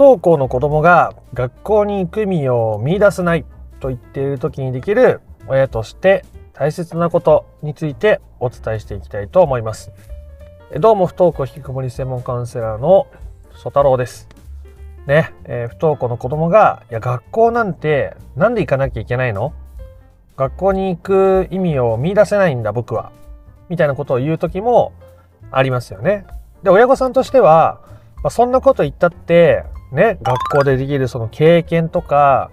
登校の子供が学校に行く意味を見出せないと言っている時にできる親として大切なことについてお伝えしていきたいと思います。どうも不登校引きこもり専門カウンセラーの曽太郎です。ね、えー、不登校の子供が、いや学校なんてなんで行かなきゃいけないの学校に行く意味を見出せないんだ僕は。みたいなことを言う時もありますよね。で、親御さんとしては、まあ、そんなこと言ったって、ね、学校でできるその経験とか、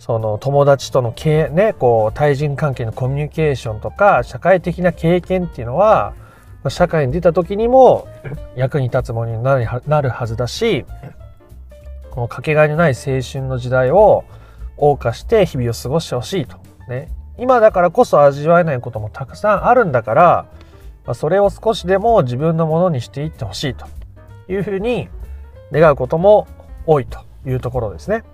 その友達とのけ、ね、こう対人関係のコミュニケーションとか社会的な経験っていうのは社会に出た時にも役に立つものになるなるはずだしこのかけがえのない青春の時代を謳歌して日々を過ごしてほしいと。ね、今だからこそ味わえないこともたくさんあるんだから、ま、それを少しでも自分のものにしていってほしいというふうに願うことも多いというところですね。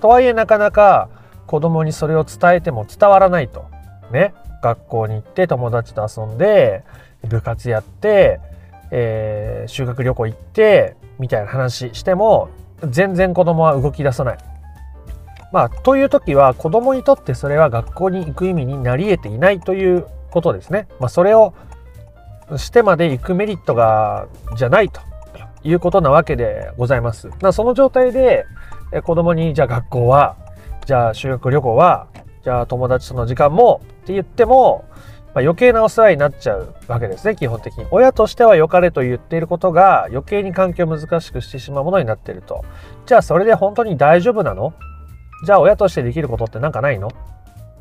とはいえなかなか子供にそれを伝えても伝わらないと。ね。学校に行って友達と遊んで部活やって、えー、修学旅行行ってみたいな話しても全然子供は動き出さない。まあ、という時は子供にとってそれは学校に行く意味になり得ていないということですね。まあ、それをしてまで行くメリットがじゃないということなわけでございます。その状態で子供にじゃあ学校はじゃあ修学旅行はじゃあ友達との時間もって言っても、まあ、余計なお世話になっちゃうわけですね基本的に。親としては良かれと言っていることが余計に環境を難しくしてしまうものになっていると。じゃあそれで本当に大丈夫なの？じゃあ親としてできることって何かないの？っ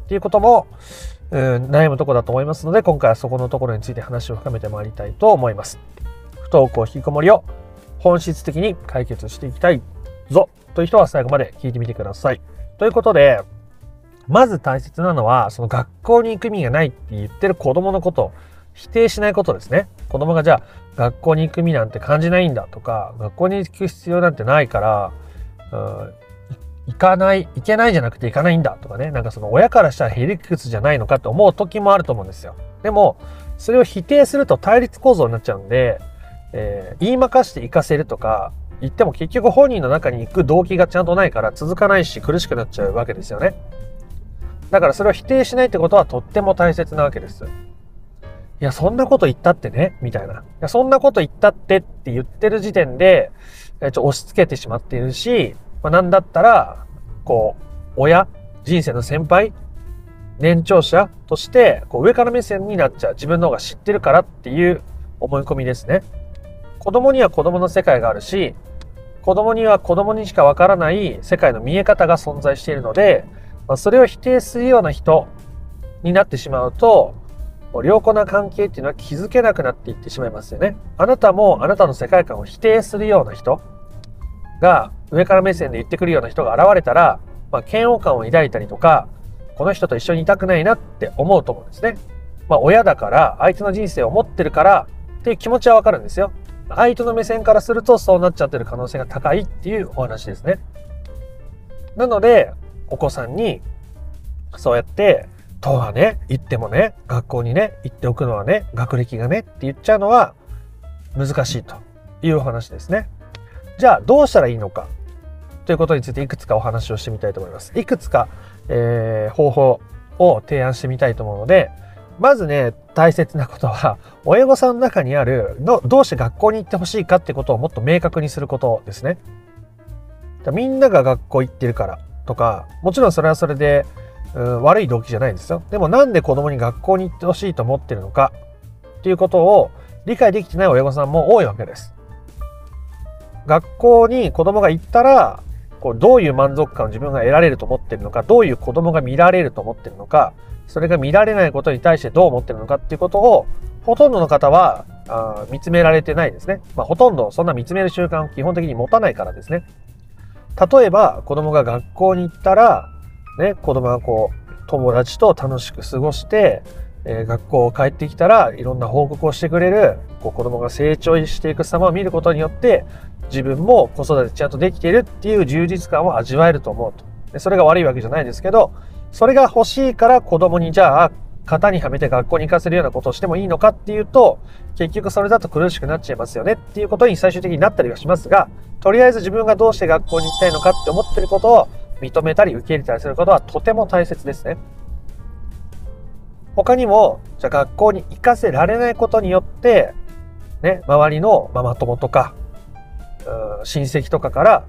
ていうことも、うん、悩むとこだと思いますので今回はそこのところについて話を深めてまいりたいと思います。不登校引きこもりを本質的に解決していきたいぞ。という人は最後まで聞いてみてください。ということでまず大切なのはその学校に行く意味がないって言ってる子供のことを否定しないことですね。子供がじゃあ学校に行く意味なんて感じないんだとか学校に行く必要なんてないから、うん行かない、行けないじゃなくて行かないんだとかね、なんかその親からしたらへりくつじゃないのかって思う時もあると思うんですよ。でも、それを否定すると対立構造になっちゃうんで、えー、言いまかして行かせるとか、言っても結局本人の中に行く動機がちゃんとないから続かないし苦しくなっちゃうわけですよね。だからそれを否定しないってことはとっても大切なわけです。いや、そんなこと言ったってね、みたいな。いや、そんなこと言ったってって言ってる時点で、えちょ押し付けてしまっているし、まあ、なんだったら、こう、親、人生の先輩、年長者として、こう上から目線になっちゃう。自分の方が知ってるからっていう思い込みですね。子供には子供の世界があるし、子供には子供にしかわからない世界の見え方が存在しているので、まあ、それを否定するような人になってしまうと、良好な関係っていうのは気づけなくなっていってしまいますよね。あなたもあなたの世界観を否定するような人が上から目線で言ってくるような人が現れたら、まあ、嫌悪感を抱いたりとか、この人と一緒にいたくないなって思うと思うんですね。まあ、親だから、相手の人生を持ってるからっていう気持ちはわかるんですよ。相手の目線からするとそうなっちゃってる可能性が高いっていうお話ですね。なので、お子さんに、そうやって、とはね、言ってもね、学校にね、行っておくのはね、学歴がねって言っちゃうのは難しいというお話ですね。じゃあどうしたらいいのか？ということについていくつかお話をしてみたいと思います。いくつか、えー、方法を提案してみたいと思うので、まずね、大切なことは、親御さんの中にあるど、どうして学校に行ってほしいかってことをもっと明確にすることですね。みんなが学校行ってるからとか、もちろんそれはそれで、うん、悪い動機じゃないんですよ。でもなんで子供に学校に行ってほしいと思ってるのかっていうことを理解できてない親御さんも多いわけです。学校に子供が行ったら、こうどういう満足感を自分が得られると思ってるのか、どういう子供が見られると思ってるのか、それが見られないことに対してどう思ってるのかっていうことを、ほとんどの方はあ見つめられてないですね。まあ、ほとんどそんな見つめる習慣を基本的に持たないからですね。例えば、子供が学校に行ったら、ね、子供がこう、友達と楽しく過ごして、えー、学校を帰ってきたらいろんな報告をしてくれるこう子供が成長していく様を見ることによって自分も子育てちゃんとできているっていう充実感を味わえると思うと。それが悪いわけじゃないですけど、それが欲しいから子供にじゃあ型にはめて学校に行かせるようなことをしてもいいのかっていうと、結局それだと苦しくなっちゃいますよねっていうことに最終的になったりはしますが、とりあえず自分がどうして学校に行きたいのかって思ってることを認めたり受け入れたりすることはとても大切ですね。他にも、じゃあ学校に行かせられないことによって、ね、周りのママ友とか、親戚とかから、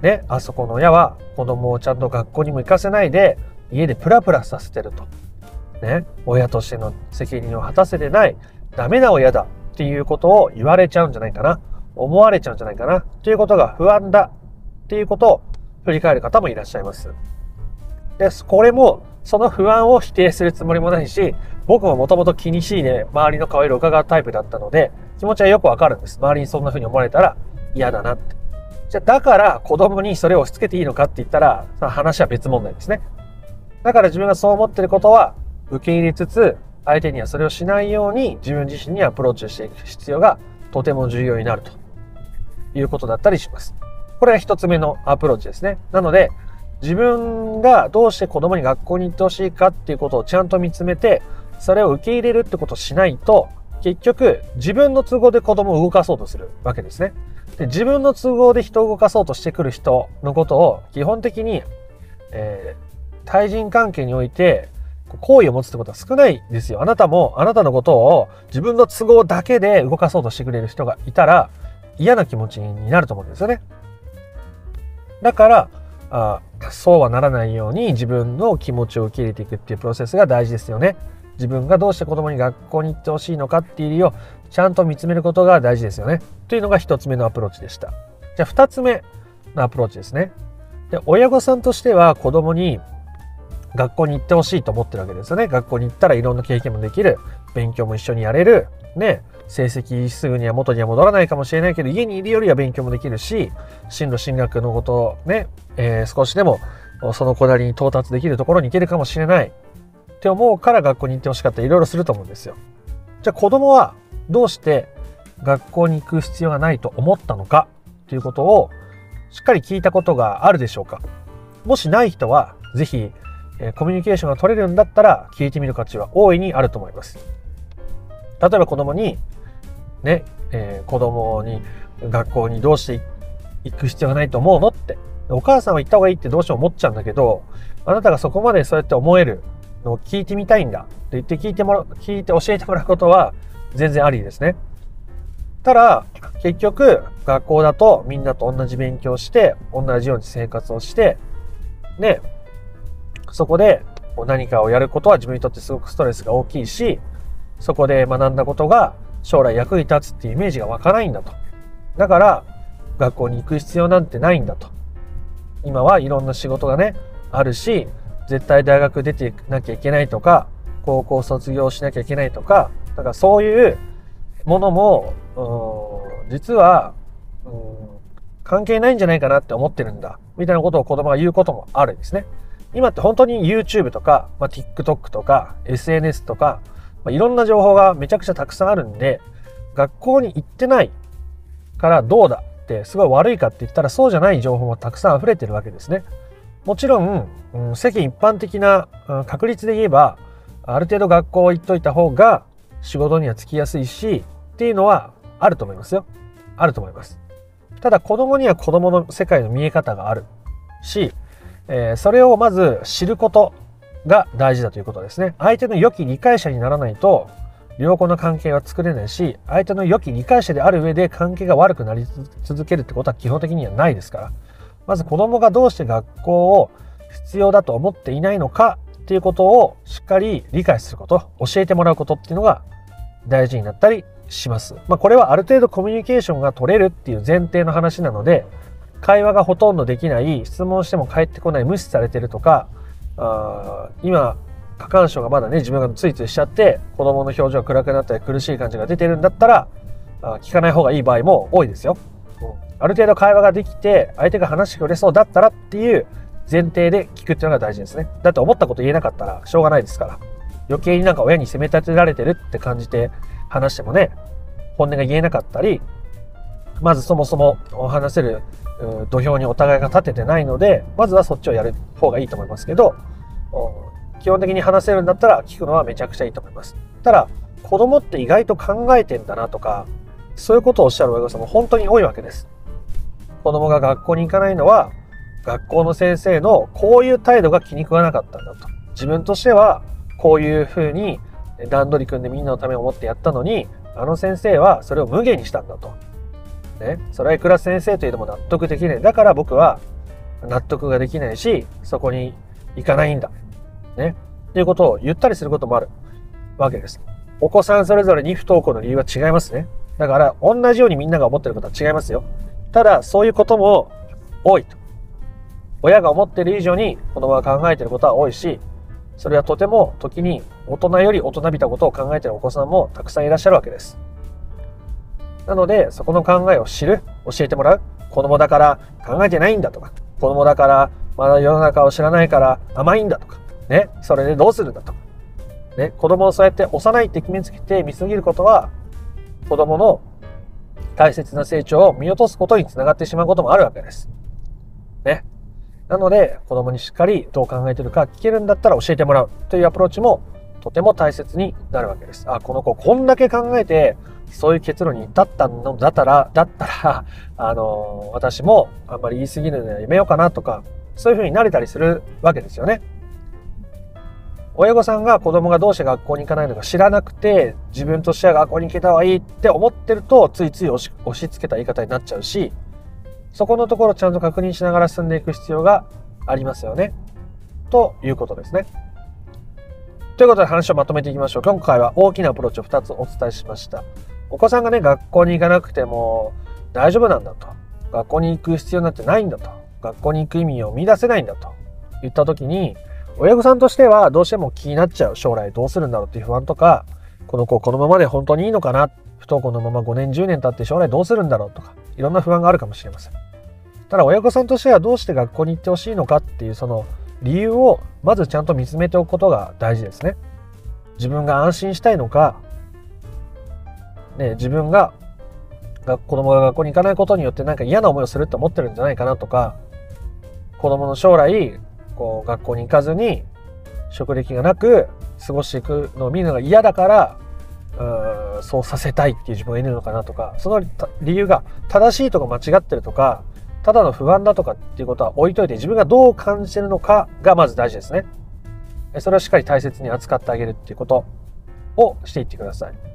ね、あそこの親は子供をちゃんと学校にも行かせないで、家でプラプラさせてると。ね、親としての責任を果たせてない、ダメな親だっていうことを言われちゃうんじゃないかな。思われちゃうんじゃないかな。っていうことが不安だっていうことを振り返る方もいらっしゃいます。です、これもその不安を否定するつもりもないし、僕ももともと気にしいで周りの顔色を伺うタイプだったので、気持ちはよくわかるんです。周りにそんな風に思われたら嫌だなって。じゃあ、だから子供にそれを押し付けていいのかって言ったら、話は別問題ですね。だから自分がそう思ってることは受け入れつつ、相手にはそれをしないように自分自身にアプローチしていく必要がとても重要になるということだったりします。これが一つ目のアプローチですね。なので、自分がどうして子供に学校に行ってほしいかっていうことをちゃんと見つめて、それを受け入れるってことをしないと、結局自分の都合で子供を動かそうとするわけですね。で自分の都合で人を動かそうとしてくる人のことを基本的に、えー、対人関係において好意を持つってことは少ないですよ。あなたもあなたのことを自分の都合だけで動かそうとしてくれる人がいたら嫌な気持ちになると思うんですよね。だからあそうはならないように自分の気持ちを受け入れていくっていうプロセスが大事ですよね。自分がどうして子供に学校に行ってほしいのかっていう理由をちゃんと見つめることが大事ですよね。というのが一つ目のアプローチでした。じゃあ二つ目のアプローチですね。で親御さんとしては子供に学校に行ってほしいと思ってるわけですよね。学校に行ったらいろんな経験もできる。勉強も一緒にやれる。ね。成績すぐには元には戻らないかもしれないけど、家にいるよりは勉強もできるし、進路進学のことをね、えー、少しでもその子なりに到達できるところに行けるかもしれない。って思うから学校に行ってほしかったいろいろすると思うんですよ。じゃあ子供はどうして学校に行く必要がないと思ったのか？ということをしっかり聞いたことがあるでしょうか？もしない人はぜひえコミュニケーションが取れるんだったら聞いてみる価値は大いにあると思います。例えば子供に、ね、えー、子供に学校にどうして行く必要がないと思うのって。お母さんは行った方がいいってどうしても思っちゃうんだけど、あなたがそこまでそうやって思えるのを聞いてみたいんだって言って聞いてもら、聞いて教えてもらうことは全然ありですね。ただ、結局、学校だとみんなと同じ勉強して、同じように生活をして、ね、そこで何かをやることは自分にとってすごくストレスが大きいし、そこで学んだことが将来役に立つっていうイメージが湧かないんだと。だから、学校に行く必要なんてないんだと。今はいろんな仕事がね、あるし、絶対大学出てなきゃいけないとか、高校卒業しなきゃいけないとか、だからそういうものも、実は、関係ないんじゃないかなって思ってるんだ。みたいなことを子供が言うこともあるんですね。今って本当に YouTube とか、まあ、TikTok とか SNS とか、まあ、いろんな情報がめちゃくちゃたくさんあるんで、学校に行ってないからどうだってすごい悪いかって言ったらそうじゃない情報もたくさん溢れてるわけですね。もちろん、うん、世間一般的な、うん、確率で言えば、ある程度学校行っといた方が仕事にはつきやすいし、っていうのはあると思いますよ。あると思います。ただ子供には子供の世界の見え方があるし、えー、それをまず知ることが大事だということですね。相手の良き理解者にならないと、良好な関係は作れないし、相手の良き理解者である上で関係が悪くなり続けるってことは基本的にはないですから。まず子供がどうして学校を必要だと思っていないのかっていうことをしっかり理解すること、教えてもらうことっていうのが大事になったりします。まあこれはある程度コミュニケーションが取れるっていう前提の話なので、会話がほとんどできない、質問しても返ってこない、無視されてるとか、あ今、過干渉がまだね、自分がついついしちゃって、子供の表情が暗くなったり苦しい感じが出てるんだったら、あ聞かない方がいい場合も多いですよ。ある程度会話ができて、相手が話してくれそうだったらっていう前提で聞くっていうのが大事ですね。だって思ったこと言えなかったらしょうがないですから。余計になんか親に責め立てられてるって感じて話してもね、本音が言えなかったり、まずそもそも話せる土俵にお互いが立ててないので、まずはそっちをやる方がいいと思いますけど、基本的に話せるんだったら聞くのはめちゃくちゃいいと思います。ただ、子供って意外と考えてんだなとか、そういうことをおっしゃる親御さんも本当に多いわけです。子供が学校に行かないのは、学校の先生のこういう態度が気に食わなかったんだと。自分としては、こういうふうに段取り組んでみんなのためを思ってやったのに、あの先生はそれを無限にしたんだと。ね。それはいくら先生というのも納得できない。だから僕は納得ができないし、そこに行かないんだ。ね。っていうことを言ったりすることもあるわけです。お子さんそれぞれに不登校の理由は違いますね。だから、同じようにみんなが思ってることは違いますよ。ただ、そういうことも多いと。親が思ってる以上に子供が考えてることは多いし、それはとても時に大人より大人びたことを考えてるお子さんもたくさんいらっしゃるわけです。なので、そこの考えを知る、教えてもらう。子供だから考えてないんだとか、子供だからまだ世の中を知らないから甘いんだとか、ね、それでどうするんだとか。ね、子供をそうやって幼いって決めつけて見すぎることは、子供の大切な成長を見落とすことにつながってしまうこともあるわけです。ね。なので、子供にしっかりどう考えてるか聞けるんだったら教えてもらうというアプローチもとても大切になるわけです。あ、この子こんだけ考えて、そういう結論に至ったのだったら、だったら、あの、私もあんまり言い過ぎるのはやめようかなとか、そういうふうになれたりするわけですよね。親御さんが子供がどうして学校に行かないのか知らなくて、自分としては学校に行けた方がいいって思ってると、ついつい押し押し付けた言い方になっちゃうし、そこのところちゃんと確認しながら進んでいく必要がありますよね。ということですね。ということで話をまとめていきましょう。今回は大きなアプローチを2つお伝えしました。お子さんがね、学校に行かなくても大丈夫なんだと。学校に行く必要なんてないんだと。学校に行く意味を見出せないんだと言った時に、親御さんとしてはどうしても気になっちゃう。将来どうするんだろうっていう不安とか、この子このままで本当にいいのかな不登校のまま5年10年経って将来どうするんだろうとかいろんな不安があるかもしれませんただ親御さんとしてはどうして学校に行ってほしいのかっていうその理由をまずちゃんと見つめておくことが大事ですね自分が安心したいのか、ね、自分が子供が学校に行かないことによってなんか嫌な思いをするって思ってるんじゃないかなとか子供の将来こう学校に行かずに職歴がなく過ごしていくのを見るのが嫌だからうそうさせたいっていう自分がいるのかなとかその理由が正しいとか間違ってるとかただの不安だとかっていうことは置いといて自分がどう感じてるのかがまず大事ですね。それをしっかり大切に扱ってあげるっていうことをしていってください。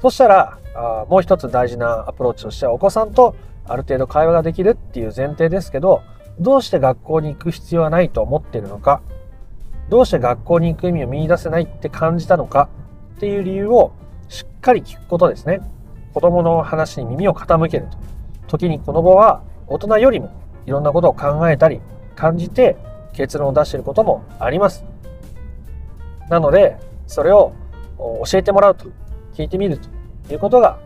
そしたらあもう一つ大事なアプローチとしてはお子さんとある程度会話ができるっていう前提ですけどどうして学校に行く必要はないと思っているのかどうして学校に行く意味を見出せないって感じたのかっていう理由をしっかり聞くことですね。子供の話に耳を傾けると。時に子供は大人よりもいろんなことを考えたり感じて結論を出していることもあります。なので、それを教えてもらうと、聞いてみるということが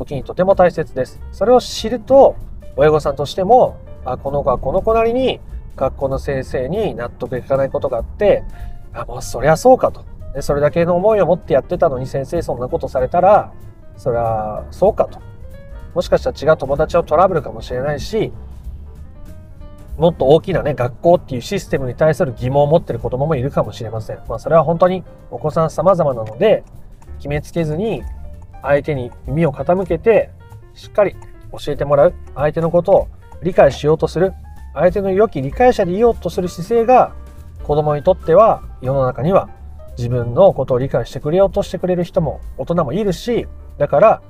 時にとても大切です。それを知ると、親御さんとしても、あ、この子はこの子なりに学校の先生に納得いかないことがあって、あ、もうそりゃそうかと。でそれだけの思いを持ってやってたのに先生そんなことされたら、それはそうかと。もしかしたら違う友達をトラブルかもしれないし、もっと大きなね、学校っていうシステムに対する疑問を持ってる子供もいるかもしれません。まあそれは本当にお子さん様々なので、決めつけずに相手に耳を傾けて、しっかり教えてもらう。相手のことを理解しようとする。相手の良き理解者でいようとする姿勢が子供にとっては世の中には自分のことを理解してくれようとしてくれる人も大人もいるし、だから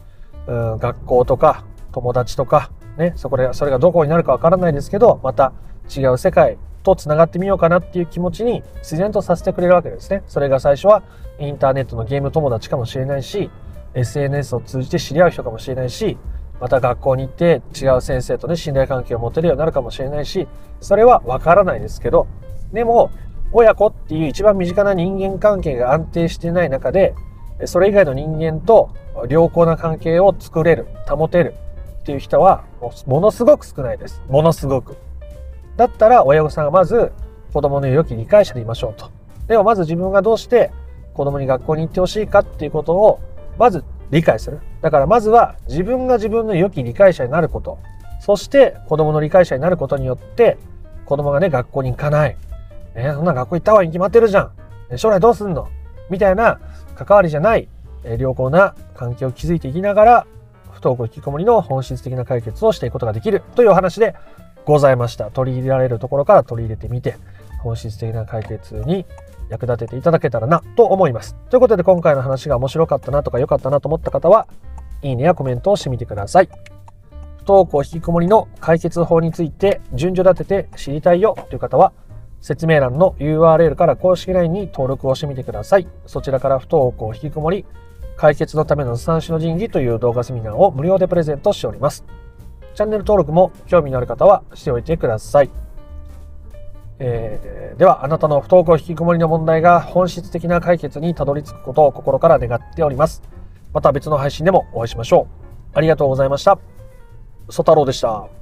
うん学校とか友達とか、ね、そこで、それがどこになるかわからないですけど、また違う世界と繋がってみようかなっていう気持ちに自然とさせてくれるわけですね。それが最初はインターネットのゲーム友達かもしれないし、SNS を通じて知り合う人かもしれないし、また学校に行って違う先生とね、信頼関係を持てるようになるかもしれないし、それはわからないですけど、でも、親子っていう一番身近な人間関係が安定してない中で、それ以外の人間と良好な関係を作れる、保てるっていう人はものすごく少ないです。ものすごく。だったら親御さんがまず子供の良き理解者でいましょうと。でもまず自分がどうして子供に学校に行ってほしいかっていうことをまず理解する。だからまずは自分が自分の良き理解者になること。そして子供の理解者になることによって子供がね学校に行かない。えー、そんな学校行った方がいいに決まってるじゃん。将来どうすんの？みたいな関わりじゃない、え良好な関係を築いていきながら、不登校引きこもりの本質的な解決をしていくことができるというお話でございました。取り入れられるところから取り入れてみて、本質的な解決に役立てていただけたらなと思います。ということで今回の話が面白かったなとか良かったなと思った方は、いいねやコメントをしてみてください。不登校引きこもりの解決法について順序立てて知りたいよという方は、説明欄の URL から公式 LINE に登録をしてみてください。そちらから不登校引きこもり解決のための三種の神器という動画セミナーを無料でプレゼントしております。チャンネル登録も興味のある方はしておいてください。えー、では、あなたの不登校引きこもりの問題が本質的な解決にたどり着くことを心から願っております。また別の配信でもお会いしましょう。ありがとうございました。ソタロウでした。